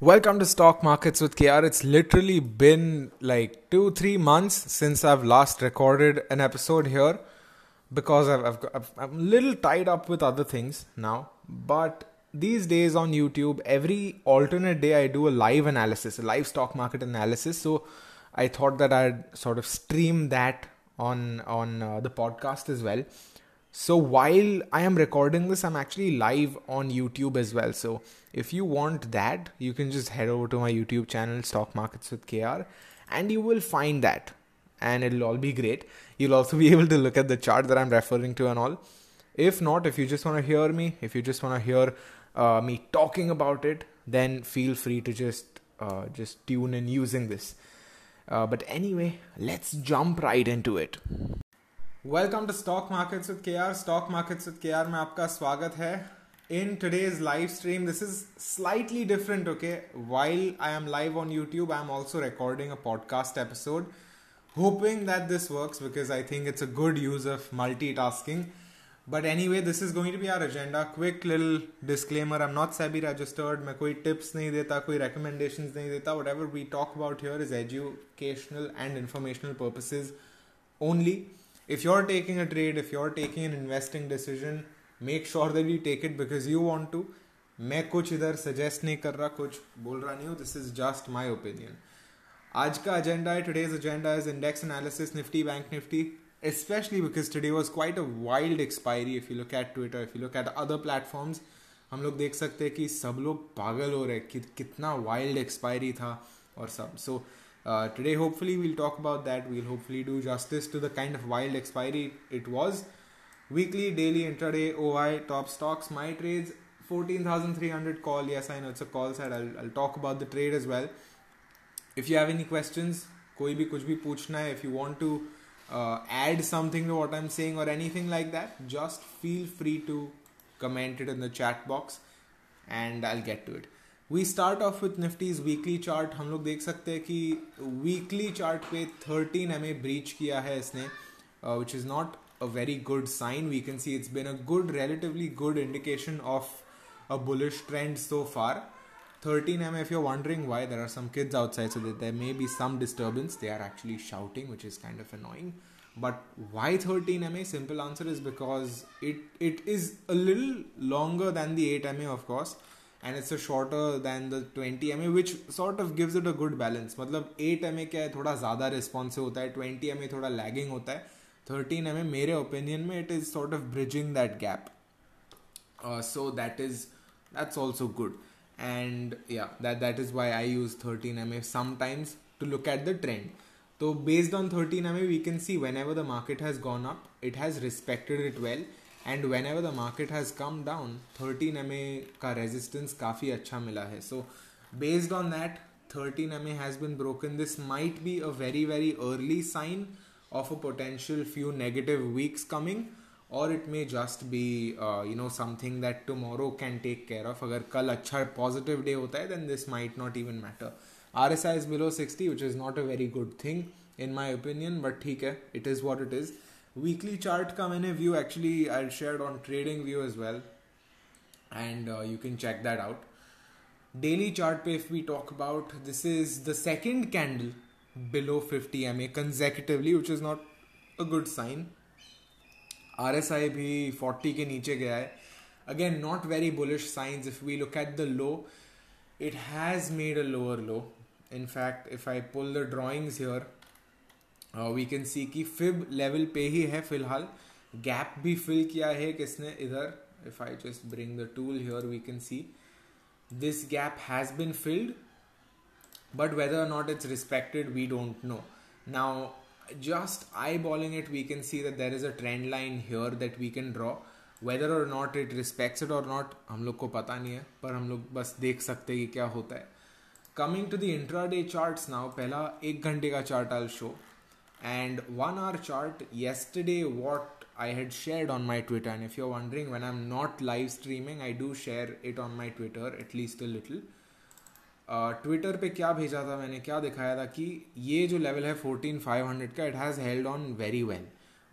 Welcome to Stock Markets with KR. It's literally been like two, three months since I've last recorded an episode here because I've, I've, I'm a little tied up with other things now. But these days on YouTube, every alternate day I do a live analysis, a live stock market analysis. So I thought that I'd sort of stream that on on uh, the podcast as well. So while I am recording this, I'm actually live on YouTube as well. So if you want that, you can just head over to my YouTube channel, Stock Markets with KR, and you will find that. And it'll all be great. You'll also be able to look at the chart that I'm referring to and all. If not, if you just want to hear me, if you just want to hear uh, me talking about it, then feel free to just uh, just tune in using this. Uh, but anyway, let's jump right into it. Welcome to stock markets with KR stock markets with KR में आपका स्वागत है in today's live stream this is slightly different okay while I am live on YouTube I am also recording a podcast episode hoping that this works because I think it's a good use of multitasking. But anyway, this is going to be our agenda. Quick little disclaimer: I'm not SEBI registered. मैं कोई tips नहीं देता, कोई recommendations नहीं देता. Whatever we talk about here is educational and informational purposes only if you're taking a trade if you're taking an investing decision make sure that you take it because you want to. मैं कुछ इधर suggest नहीं कर रहा कुछ बोल रहा नहीं हूँ this is just my opinion आज का एजेंडा है today's agenda is index analysis Nifty bank Nifty specially because today was quite a wild expiry if you look at Twitter if you look at other platforms हम लोग देख सकते हैं कि सब लोग पागल हो रहे हैं कि कितना वाइल्ड एक्सपायरी था और सब। So so, Uh, today, hopefully, we'll talk about that. We'll hopefully do justice to the kind of wild expiry it was. Weekly, daily, intraday, OI, top stocks, my trades, 14,300 call. Yes, I know it's a call side. I'll, I'll talk about the trade as well. If you have any questions, कोई भी कुछ भी पूछना है if you want to uh, add something to what I'm saying or anything like that, just feel free to comment it in the chat box and I'll get to it. We start off with Nifty's weekly chart हम लोग देख सकते हैं कि weekly chart पे thirteen M A breach किया है इसने which is not a very good sign we can see it's been a good relatively good indication of a bullish trend so far thirteen M if you wondering why there are some kids out से देते हैं maybe some disturbance they are actually shouting which is kind of annoying but why thirteen M A simple answer is because it it is a lil longer than the eight M of course and it's a shorter than the twenty M A which sort of gives it a good balance मतलब eight M A क्या है? थोड़ा ज़्यादा responsive होता है twenty M A थोड़ा lagging होता है. थर्टीन एम ए मेरे ओपिनियन में it is sort of bridging that gap so that is that's also good and yeah that that is why I use thirteen M A sometimes to look at the trend तो based on thirteen M A we can see whenever the market has gone up it has respected it well and whenever the market has come down thirteen M A का resistance काफ़ी अच्छा मिला है। So based on that thirteen M A has been broken this might be a very very early sign of a potential few negative weeks coming और it may just be you know something that tomorrow can take care of अगर कल अच्छा positive day होता है then this might not even matter R S I is below sixty which is not a very good thing in my opinion but ठीक है it is what it is weekly chart का मैंने view actually I shared on TradingView as well and you can check that out daily chart पे if we talk about this is the second candle below 50 MA consecutively which is not a good sign RSI भी 40 के नीचे गया है again not very bullish signs if we look at the low it has made a lower low in fact if I pull the drawings here we can see कि fib level पे ही है फ़िलहाल। गैप भी fill किया है किसने? इधर if I just bring the tool here we can see this gap has been filled but whether not it's respected we don't know now just I bowling it we can see that there is a trend line here that we can draw whether और not it respect और not हम लोग को पता नहीं है, पर हम लोग बस देख सकते हैं कि क्या होता है। Coming to the intraday chart now पहला एक घंटे का chart also and one hour chart yesterday what I had shared on my Twitter and if you're wondering when I'm not live streaming I do share it on my Twitter at least a little Twitter uh, पे क्या भेजा था मैंने क्या दिखाया था कि ये जो लेवल है फोर्टीन फाइव हंड्रेड का it has held on very well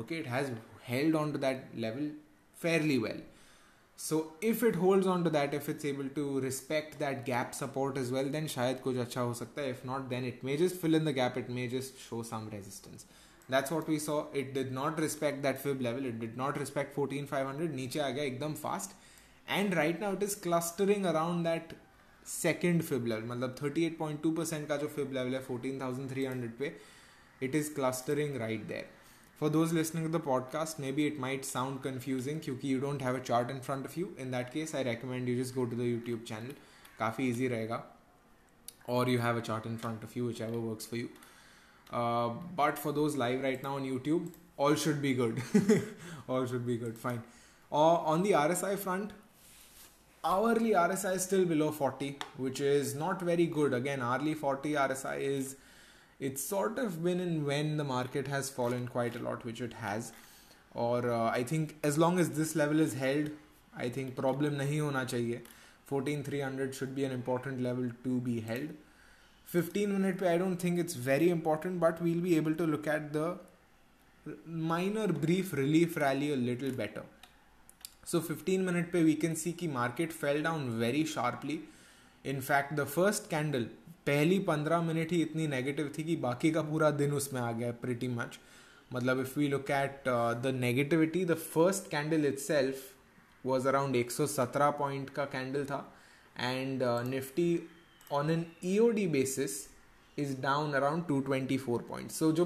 okay it has held on to that level fairly well so if it hold on to that if it's able to respect that gap support is well then शायद कुछ अच्छा हो सकता है if not then it may just fill in the gap it may just show some resistance that's what we saw it did not respect that fib level it did not respect fourteen five hundred नीचे आ गया एकदम fast and right now it is clustering around that second fib level मतलब thirty eight point two percent का जो fib level है fourteen thousand three hundred पे it is clustering right there for those listening to the podcast, maybe it might sound confusing because you don't have a chart in front of you. In that case, I recommend you just go to the YouTube channel. Kafi easy rahega. Or you have a chart in front of you, whichever works for you. Uh, but for those live right now on YouTube, all should be good. all should be good. Fine. Uh, on the RSI front, hourly RSI is still below 40, which is not very good. Again, hourly 40 RSI is it's sort of when and when the market has fallen quite a lot which it has. Or uh, i think as long as this level is held i think problem nahi hona chahiye. 14300 should be an important level to be held. 15 minute pe i don't think it's very important but we'll be able to look at the minor brief relief rally a little better. So 15 minute pe we can see ki market fell down very sharply. In fact the first candle पहली पंद्रह minute ही इतनी negative थी कि बाकी का पूरा दिन उसमें आ गया प्रिटी मच मतलब if we look at the negativity the first candle itself was around एक सौ सत्रह पॉइंट का कैंडल था and Nifty on N E basis is down around two twenty four point so जो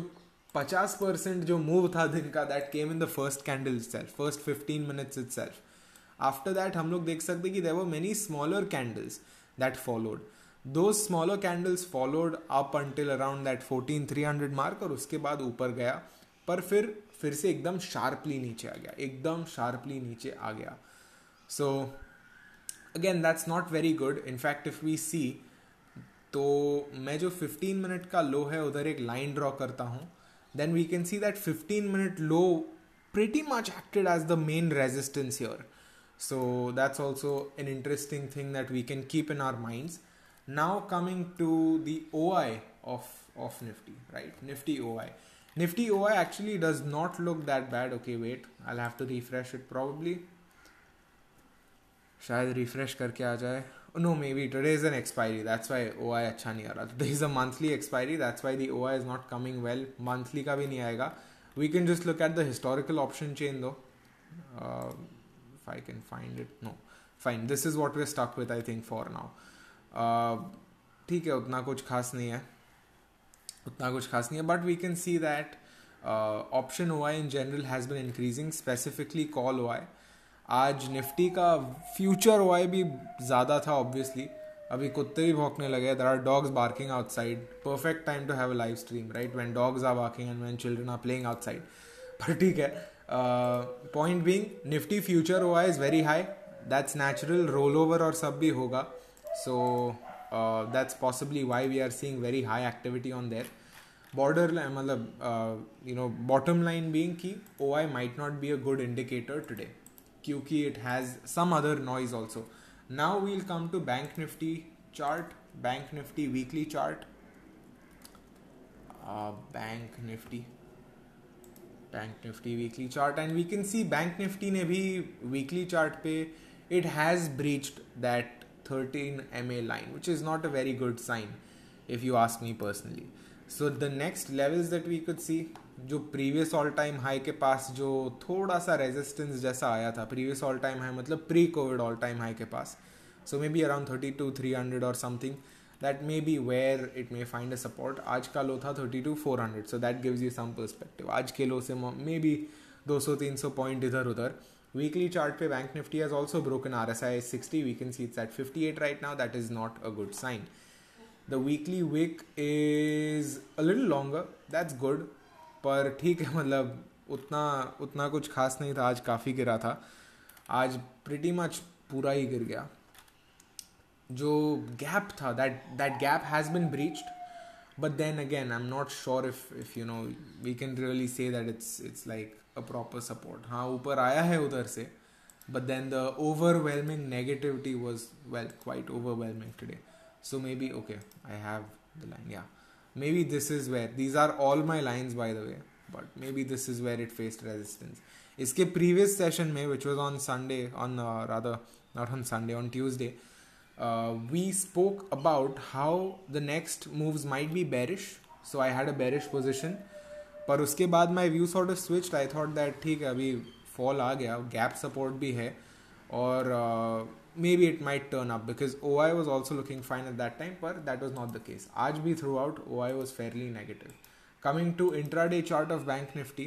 पचास परसेंट जो move था दिन का that came in the first candle itself first fifteen minutes itself after that हम लोग देख सकते कि देर were many smaller candles that followed those smaller candles followed up until around that 14300 mark और उसके बाद ऊपर गया पर फिर फिर से एकदम शार्पली नीचे आ गया एकदम शार्पली नीचे आ गया so again that's not very good in fact if we see तो मैं जो 15 मिनट का लो है उधर एक लाइन ड्रॉ करता हूँ then we can see that 15 minute low pretty much acted as the main resistance here. So that's also an interesting thing that we can keep in our minds. Now coming to the OI of of Nifty, right? Nifty OI. Nifty OI actually does not look that bad. Okay, wait, I'll have to refresh it probably. शायद refresh करके आ जाए no maybe today is an expiry that's why O I अच्छा नहीं आ रहा today is a monthly expiry that's why the O I is not coming well monthly का भी नहीं आएगा we can just look at the historical option chain दो if I can find it. No, fine. This is what we're stuck with, I think, for now. ठीक है, उतना कुछ खास नहीं है, उतना कुछ खास नहीं है but we can see that option O in general has been increasing specifically call O आज निफ्टी का फ्यूचर ओ भी ज़्यादा था ऑब्वियसली अभी कुत्ते भी भौंकने लगे there are dogs barking outside perfect time to have a live stream right when dogs are barking and when children are playing outside पर ठीक है point being Nifty future O is very high that's natural roll over और सब भी होगा. so uh, that's possibly why we are seeing very high activity on there. Borderline uh, you know bottom line being key oi might not be a good indicator today QK it has some other noise also. Now we'll come to bank nifty chart bank nifty weekly chart. Uh, bank nifty bank nifty weekly chart. And we can see bank nifty ne bhi weekly chart pe it has breached that 13 MA line, which is not a very good sign if you ask me personally. So the next levels that we could see जो previous all time high के पास जो थोड़ा सा resistance जैसा आया था previous all time high मतलब pre covid all time high के पास so maybe around thirty two three hundred और something that may be where it may find a support आज का लो था thirty two four hundred so that gives you some perspective आज के low से maybe दो सौ तीन सौ पॉइंट इधर उधर Weekly chart pe Bank Nifty has also broken RSI 60. We can see it's at 58 right now. That is not a good sign. The weekly wick is a little longer. That's good. पर ठीक है मतलब उतना उतना कुछ खास नहीं था आज काफ़ी गिरा था आज प्रिटी मच पूरा ही गिर गया जो गैप था that that gap has been breached but then again i'm not sure if if you know we can really say that it's it's like a proper support हाँ ऊपर आया है उधर से but then the overwhelming negativity was well quite overwhelming today so maybe okay I have the line yeah maybe this is where these are all my lines by the way but maybe this is where it faced resistance इसके previous session में which was on Sunday on rather not on Sunday on Tuesday we spoke about how the next moves might be bearish so I had a bearish position पर उसके बाद my view sort of switch I thought that ठीक है, अभी fall आ गया gap support भी है और maybe it my turn up because O I was also looking fine at that time पर that was not the case आज भी through O I was fairly negative coming to intraday chart of bank Nifty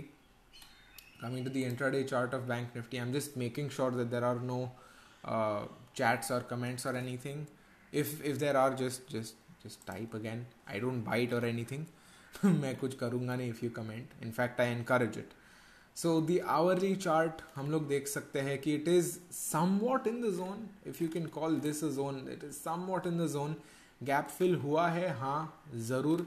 coming to the intraday chart of bank Nifty I am just making sure that there are no chats और comments और anything if if there are just just just type again I don't bite और any thing मैं कुछ करूँगा नहीं if you comment in fact I encourage it so the hourly chart हम लोग देख सकते हैं कि it is somewhat in the zone if you can call this zone it is somewhat in the zone gap fill हुआ है हाँ ज़रूर.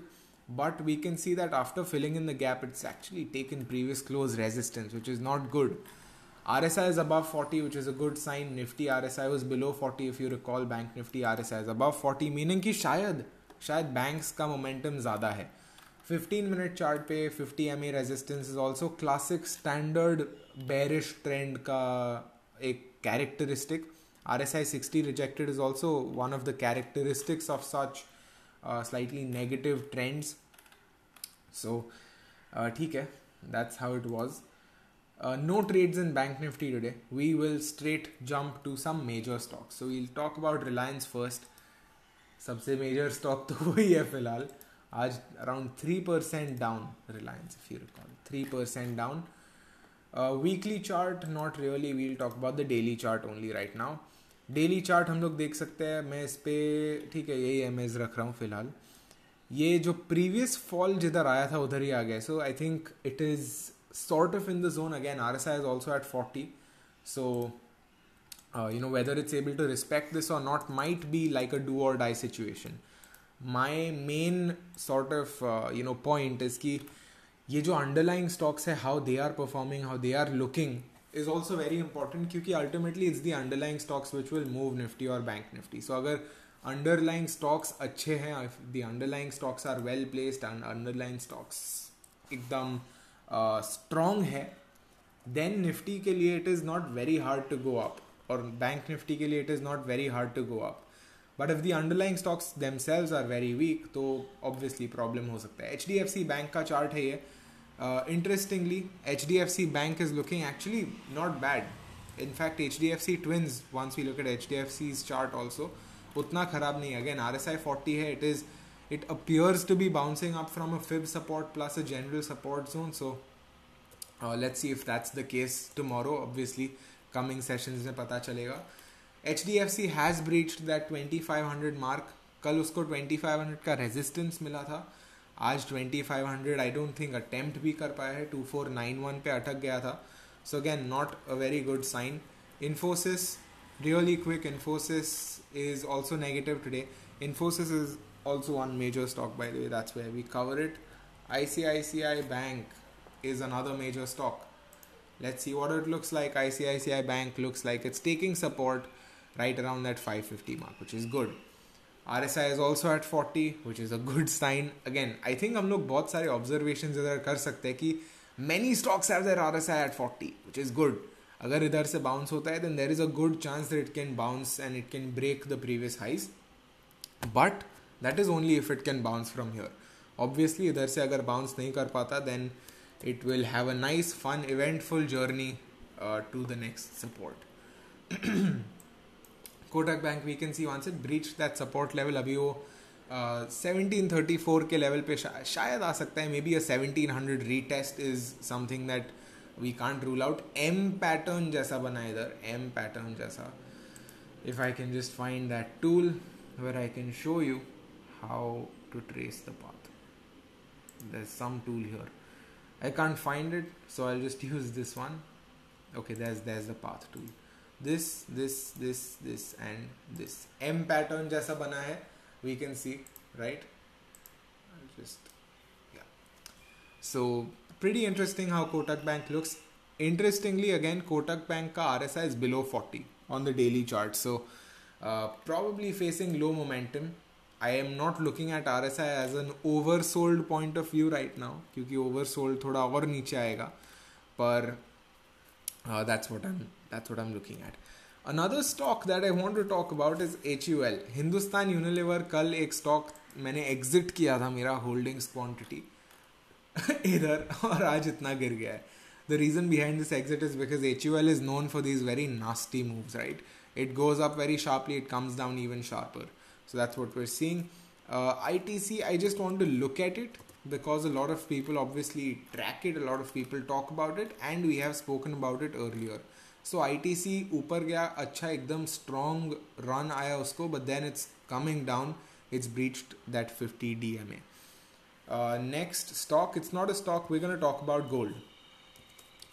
But we can see that after filling in the gap it's actually take in previous close resistance which is not good R S I is above forty which is a good sign Nifty R S I was below forty if you recall bank Nifty R S I is above forty meaning की शायद शायद banks का momentum ज़्यादा है. 15 minute chart पे 50 M A resistance is also classic standard bearish trend का एक characteristic R S I sixty rejected is also one of the characteristics of such slightly negative trends so ठीक है that's how it was no trades in bank Nifty today we will straight jump to some major stock so we'll talk about Reliance first सबसे major stock तो वही है फ़िलहाल. आज around three percent down Reliance if you recall three percent down weekly chart not really we'll talk about the daily chart only right now daily chart हम लोग देख सकते हैं। मैं इस पर ठीक है यही एम एज रख रहा हूँ फ़िलहाल। ये जो प्रीवियस फॉल जिधर आया था उधर ही आ गया so I think it is sort of in the zone again. Rsi is also at 40 so uh, you know whether it's able to respect this or not might be like a do or die situation. My main sort of you know point is की ये जो underlying stocks है how they are performing how they are looking is also very important क्योंकि ultimately is the underlying stocks which will move Nifty और bank Nifty सो अगर underlying stocks अच्छे हैं the underlying stocks are well placed and underlying stocks एकदम strong है then Nifty के लिए it is not very hard to go up और bank Nifty के लिए it is not very hard to go up but if the underlying stocks themselves are very weak तो obviously problem हो सकता है। H D F C bank का chart है ये। Interestingly H D F C bank is looking actually not bad in fact H D F C twins once we look at H D F C is chart also उतना खराब नहीं again R S I forty है it is it appears to be bouncing up from a fib support plus a general support zone so let's see if that's the case tomorrow obviously coming session में पता चलेगा। HDFC has breached that 2500 mark. कल उसको 2500 का resistance मिला था. आज 2500 I don't think attempt भी कर पाया है 2491 पे अटक गया था so again not a very good sign Infosys really quick infosys is also negative today infosys is also one major stock by the way that's where we cover it icici bank is another major stock let's see what it looks like icici bank looks like it's taking support Right around that 550 mark which is good RSI is also at 40 which is a good sign again I think हम लोग बहुत सारे observations इधर कर सकते हैं कि many stocks have their RSI at 40 which is good अगर इधर से bounce होता है then there is a good chance that it can bounce and it can break the previous highs but that is only if it can bounce from here obviously इधर से अगर bounce नहीं कर पाता it will have a nice fun eventful journey uh, to the next support Kotak bank we वीकेंसी वहाँ से breach that support level अभी वो सेवनटीन थर्टी फोर के लेवल पे शायद आ सकता है maybe a seventeen hundred retest is something that we can't rule out M pattern जैसा बना इधर एम पैटर्न जैसा। If I can just find that tool where I can show you how to trace the path the some tool here I can't find it so I just use this one okay that's that's the path tool this this this this and this m pattern जैसा बना है we can see right I'll just yeah so pretty interesting how Kotak Bank looks interestingly again Kotak Bank ka RSI is below 40 on the daily chart so uh, probably facing low momentum I am not looking at RSI as an oversold point of view right now क्योंकि oversold थोड़ा और नीचे आएगा पर uh, that's what i'm that's what i'm looking at another stock that i want to talk about is HUL hindustan unilever kal ek stock मैंने exit किया था मेरा होल्डिंग्स क्वांटिटी इधर और आज इतना गिर गया है the reason behind this exit is because HUL is known for these very nasty moves, right? It goes up very sharply, it comes down even sharper. So that's what we're seeing. Uh, ITC, I just want to look at it because a lot of people obviously track it, a lot of people talk about it, and we have spoken about it earlier. So I T C ऊपर गया अच्छा एकदम strong run आया उसको but then it's coming down it's breach that fifty D M A next stock it's not a stock we gonna talk about gold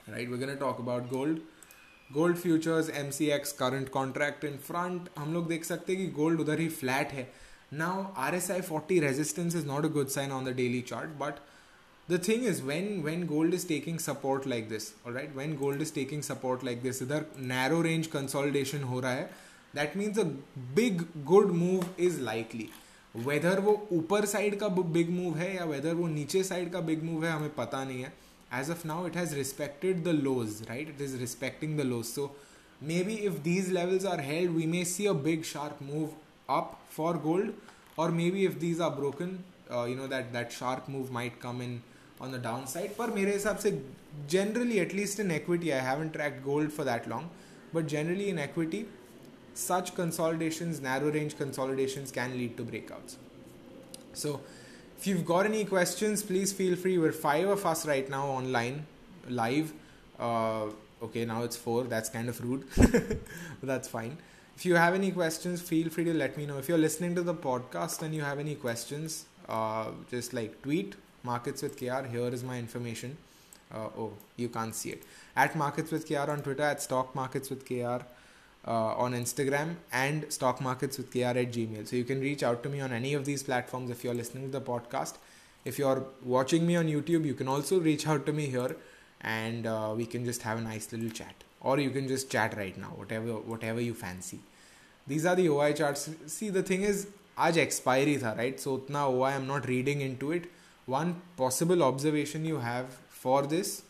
right we gonna talk about gold gold futures M C X current contract in front हम लोग देख सकते हैं कि gold उधर ही flat है. Now R S I forty resistance is not a good sign on the daily chart but the thing is when when gold is taking support like this all right when gold is taking support like this इधर narrow range consolidation हो रहा है that means a big good move is likely whether वो ऊपर side का big move है या whether वो नीचे साइड का big move है हमें पता नहीं है as of now it has respected the lows right it is respecting the lows so maybe if these levels are held we may see a big sharp move up for gold or maybe if these are broken uh, you know that that sharp move might come in on the downside पर मेरे हिसाब से generally at least in equity I haven't tracked gold for that long but generally in equity such consolidations narrow range consolidations can lead to breakouts so if you've got any questions, please feel free. We're five of us right now online, live. Uh, okay, now it's four. That's kind of rude, but that's fine. If you have any questions, feel free to let me know. If you're listening to the podcast and you have any questions, uh, just like tweet markets with KR. Here is my information. Uh, oh, you can't see it. At markets with KR on Twitter, at stock markets with KR uh, on Instagram and stock markets with KR at Gmail. So you can reach out to me on any of these platforms if you're listening to the podcast. If you're watching me on YouTube, you can also reach out to me here and uh, we can just have a nice little chat. Or you can just chat right now, whatever whatever you fancy. These are the OI charts. See, the thing is, आज expiry था right? So उतना OI I'm not reading into it. One possible observation you have for this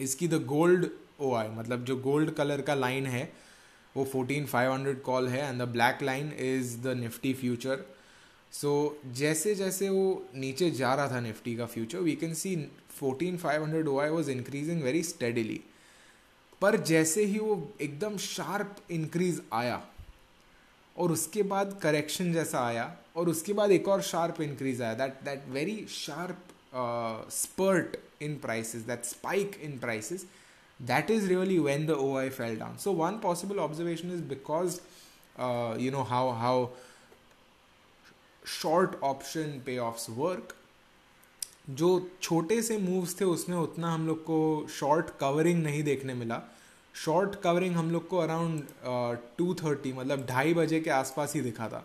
is कि gold O I मतलब जो gold colour का line है, वो fourteen five hundred call है and the black line is the Nifty future so जैसे जैसे वो नीचे जा रहा था निफ्टी का future we can see fourteen five hundred O I was increasing very steadily पर जैसे ही वो एकदम शार्प इंक्रीज आया और उसके बाद करेक्शन जैसा आया और उसके बाद एक और शार्प इंक्रीज आया that that very sharp spurt in prices that spike in prices that is really when the OI fell down. So one possible observation is because uh, you know how how short option payoffs work. जो छोटे से moves थे उसमें उतना हम लोग को short covering नहीं देखने मिला शॉर्ट कवरिंग हम लोग को अराउंड टू थर्टी मतलब ढाई बजे के आसपास ही दिखा था।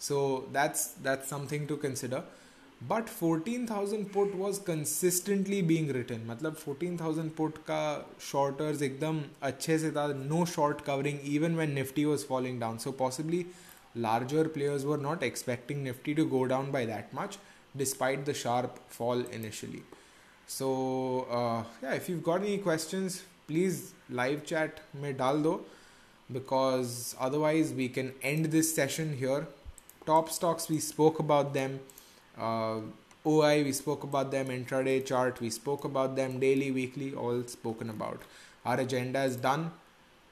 सो that's that's something to consider but fourteen thousand put was consistently being return मतलब फोर्टीन थाउज़ेंड पुट का शॉर्टर्स एकदम अच्छे से था। No short covering even when Nifty was falling down so possibly larger players were not expecting Nifty to go down by that much despite the sharp fall initially so if you've got any questions, please live chat me dal do because otherwise we can end this session here. Top stocks, we spoke about them. Uh, OI, we spoke about them. Intraday chart, we spoke about them. Daily, weekly, all spoken about. Our agenda is done.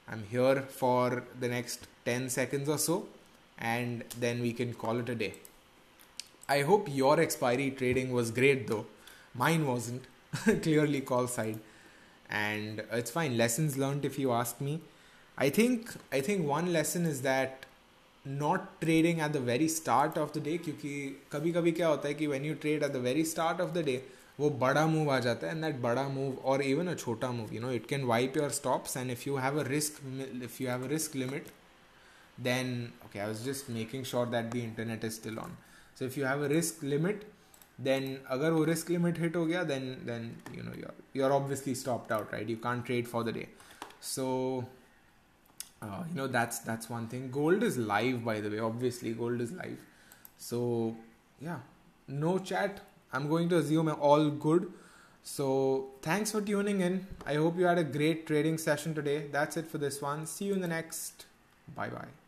I'm here for the next 10 seconds or so, and then we can call it a day. I hope your expiry trading was great though. Mine wasn't. Clearly, call side And it's fine. Lessons learned if you ask me. I think I think one lesson is that not trading at the very start of the day क्योंकि कभी कभी क्या होता है कि when you trade at the very start of the day वो बड़ा move आ जाता है एंड दैट बड़ा मूव और इवन अ छोटा move you know it can wipe your stops and if you have a risk if you have a risk limit then okay i was just making sure that the internet is still on so if you have a risk limit then agar wo risk limit hit ho gaya then then you know you're you're obviously stopped out right you can't trade for the day so uh, you know that's that's one thing gold is live by the way obviously gold is live so yeah no chat i'm going to assume all good So, thanks for tuning in. I hope you had a great trading session today. That's it for this one. See you in the next. Bye bye.